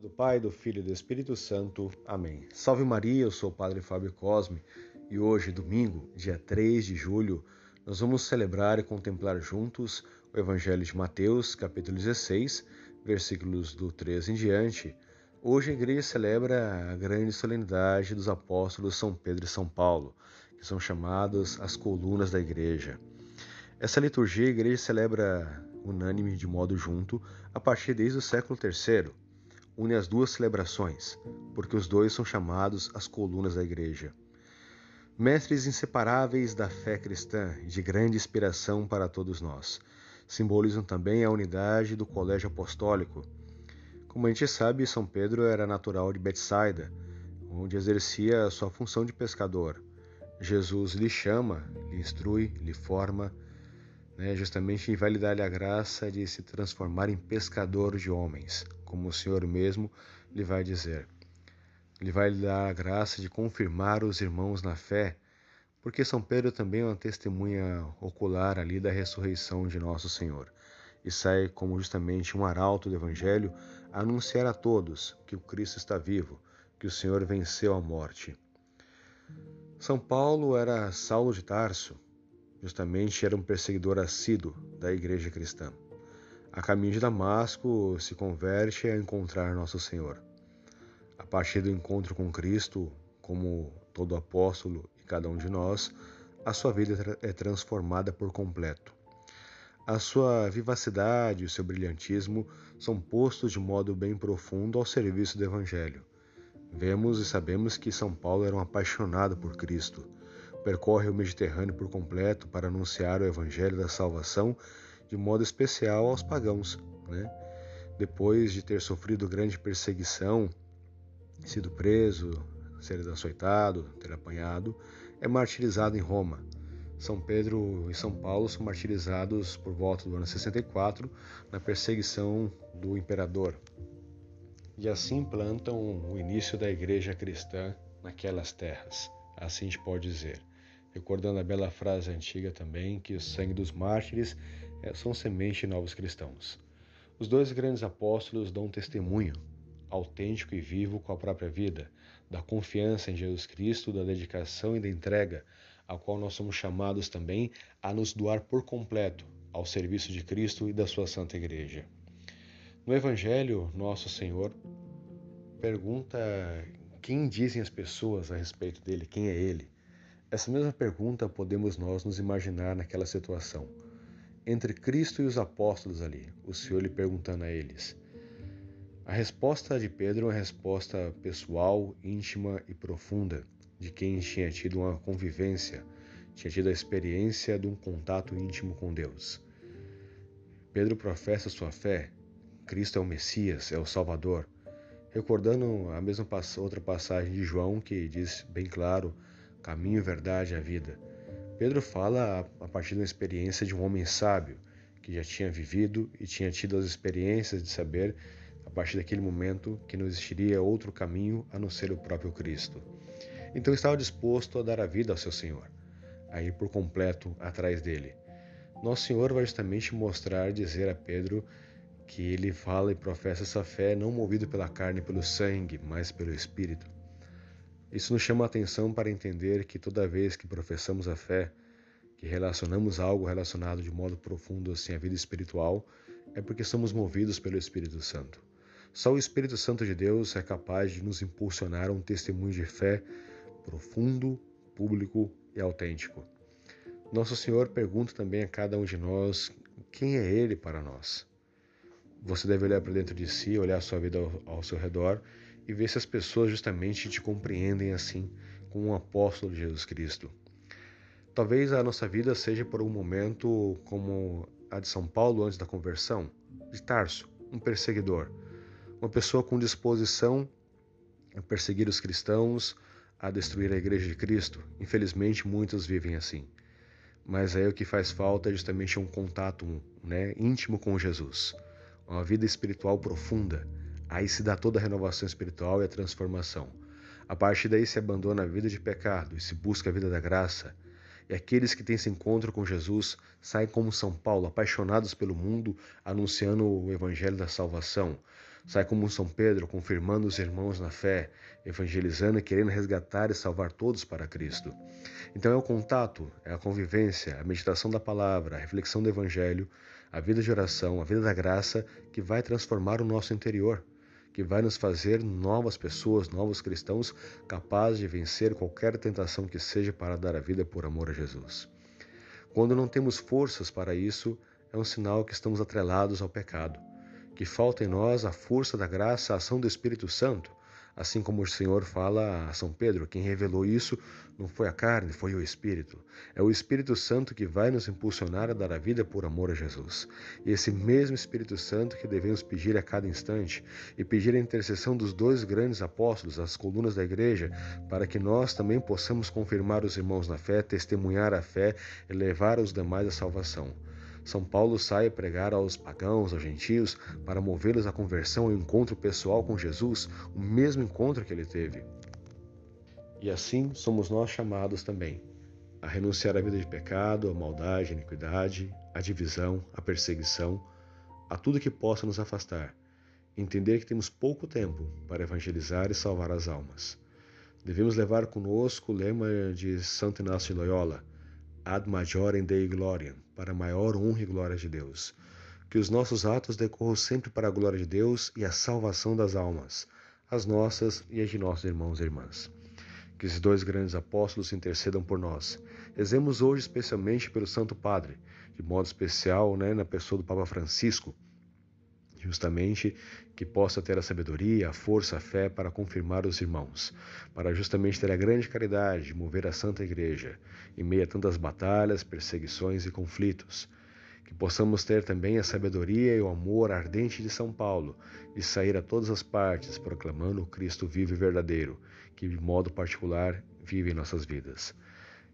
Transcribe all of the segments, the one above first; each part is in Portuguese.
Do Pai, do Filho e do Espírito Santo. Amém. Salve Maria, eu sou o Padre Fábio Cosme e hoje, domingo, dia 3 de julho, nós vamos celebrar e contemplar juntos o Evangelho de Mateus, capítulo 16, versículos do 13 em diante. Hoje a igreja celebra a grande solenidade dos apóstolos São Pedro e São Paulo, que são chamados as colunas da igreja. Essa liturgia a igreja celebra unânime de modo junto a partir desde o século III une as duas celebrações, porque os dois são chamados as colunas da Igreja. Mestres inseparáveis da fé cristã e de grande inspiração para todos nós, simbolizam também a unidade do colégio apostólico. Como a gente sabe, São Pedro era natural de Betsaida, onde exercia a sua função de pescador. Jesus lhe chama, lhe instrui, lhe forma, né, justamente vai lhe dar a graça de se transformar em pescador de homens, como o Senhor mesmo lhe vai dizer. Ele vai lhe dar a graça de confirmar os irmãos na fé, porque São Pedro também é uma testemunha ocular ali da ressurreição de nosso Senhor, e sai como justamente um arauto do Evangelho a anunciar a todos que o Cristo está vivo, que o Senhor venceu a morte. São Paulo era Saulo de Tarso, Justamente era um perseguidor assíduo da igreja cristã. A caminho de Damasco se converte a encontrar Nosso Senhor. A partir do encontro com Cristo, como todo apóstolo e cada um de nós, a sua vida é transformada por completo. A sua vivacidade e o seu brilhantismo são postos de modo bem profundo ao serviço do Evangelho. Vemos e sabemos que São Paulo era um apaixonado por Cristo percorre o Mediterrâneo por completo para anunciar o evangelho da salvação, de modo especial aos pagãos. Né? Depois de ter sofrido grande perseguição, sido preso, ser açoitado, ter apanhado, é martirizado em Roma. São Pedro e São Paulo são martirizados por volta do ano 64 na perseguição do imperador. E assim plantam o início da igreja cristã naquelas terras, assim a gente pode dizer recordando a bela frase antiga também que o sangue dos mártires são semente de novos cristãos. Os dois grandes apóstolos dão um testemunho autêntico e vivo com a própria vida, da confiança em Jesus Cristo, da dedicação e da entrega, a qual nós somos chamados também a nos doar por completo ao serviço de Cristo e da sua Santa Igreja. No Evangelho, nosso Senhor pergunta quem dizem as pessoas a respeito dele, quem é ele. Essa mesma pergunta podemos nós nos imaginar naquela situação. Entre Cristo e os apóstolos ali, o Senhor lhe perguntando a eles. A resposta de Pedro é uma resposta pessoal, íntima e profunda, de quem tinha tido uma convivência, tinha tido a experiência de um contato íntimo com Deus. Pedro professa sua fé, Cristo é o Messias, é o Salvador, recordando a mesma outra passagem de João que diz bem claro caminho, verdade e a vida. Pedro fala a partir da experiência de um homem sábio que já tinha vivido e tinha tido as experiências de saber, a partir daquele momento, que não existiria outro caminho a não ser o próprio Cristo. Então estava disposto a dar a vida ao seu Senhor, a ir por completo atrás dele. Nosso Senhor vai justamente mostrar, dizer a Pedro que ele fala e professa essa fé não movido pela carne e pelo sangue, mas pelo Espírito. Isso nos chama a atenção para entender que toda vez que professamos a fé, que relacionamos algo relacionado de modo profundo assim à vida espiritual, é porque somos movidos pelo Espírito Santo. Só o Espírito Santo de Deus é capaz de nos impulsionar a um testemunho de fé profundo, público e autêntico. Nosso Senhor pergunta também a cada um de nós quem é Ele para nós. Você deve olhar para dentro de si, olhar sua vida ao, ao seu redor e ver se as pessoas justamente te compreendem assim, como um apóstolo de Jesus Cristo. Talvez a nossa vida seja por um momento como a de São Paulo antes da conversão, de Tarso, um perseguidor, uma pessoa com disposição a perseguir os cristãos, a destruir a igreja de Cristo. Infelizmente, muitos vivem assim. Mas aí o que faz falta é justamente um contato né, íntimo com Jesus, uma vida espiritual profunda, Aí se dá toda a renovação espiritual e a transformação. A partir daí se abandona a vida de pecado e se busca a vida da graça. E aqueles que têm esse encontro com Jesus saem como São Paulo, apaixonados pelo mundo, anunciando o evangelho da salvação. Sai como São Pedro, confirmando os irmãos na fé, evangelizando e querendo resgatar e salvar todos para Cristo. Então é o contato, é a convivência, a meditação da palavra, a reflexão do Evangelho, a vida de oração, a vida da graça que vai transformar o nosso interior, que vai nos fazer novas pessoas, novos cristãos, capazes de vencer qualquer tentação que seja para dar a vida por amor a Jesus. Quando não temos forças para isso, é um sinal que estamos atrelados ao pecado que falta em nós a força da graça, a ação do Espírito Santo. Assim como o Senhor fala a São Pedro, quem revelou isso não foi a carne, foi o Espírito. É o Espírito Santo que vai nos impulsionar a dar a vida por amor a Jesus. E esse mesmo Espírito Santo que devemos pedir a cada instante e pedir a intercessão dos dois grandes apóstolos, as colunas da igreja, para que nós também possamos confirmar os irmãos na fé, testemunhar a fé e levar os demais à salvação. São Paulo sai a pregar aos pagãos, aos gentios, para movê-los à conversão ao encontro pessoal com Jesus, o mesmo encontro que ele teve. E assim somos nós chamados também a renunciar à vida de pecado, à maldade, à iniquidade, à divisão, à perseguição, a tudo que possa nos afastar. Entender que temos pouco tempo para evangelizar e salvar as almas. Devemos levar conosco o lema de Santo Inácio de Loyola: ad majorem Dei gloriam, para maior honra e glória de Deus. Que os nossos atos decorram sempre para a glória de Deus e a salvação das almas, as nossas e as de nossos irmãos e irmãs. Que esses dois grandes apóstolos intercedam por nós. Rezemos hoje especialmente pelo Santo Padre, de modo especial né, na pessoa do Papa Francisco, justamente que possa ter a sabedoria, a força, a fé para confirmar os irmãos, para justamente ter a grande caridade de mover a Santa Igreja em meio a tantas batalhas, perseguições e conflitos. Que possamos ter também a sabedoria e o amor ardente de São Paulo, de sair a todas as partes proclamando o Cristo vivo e verdadeiro, que de modo particular vive em nossas vidas.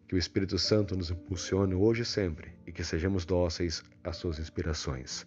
Que o Espírito Santo nos impulsione hoje e sempre e que sejamos dóceis às suas inspirações.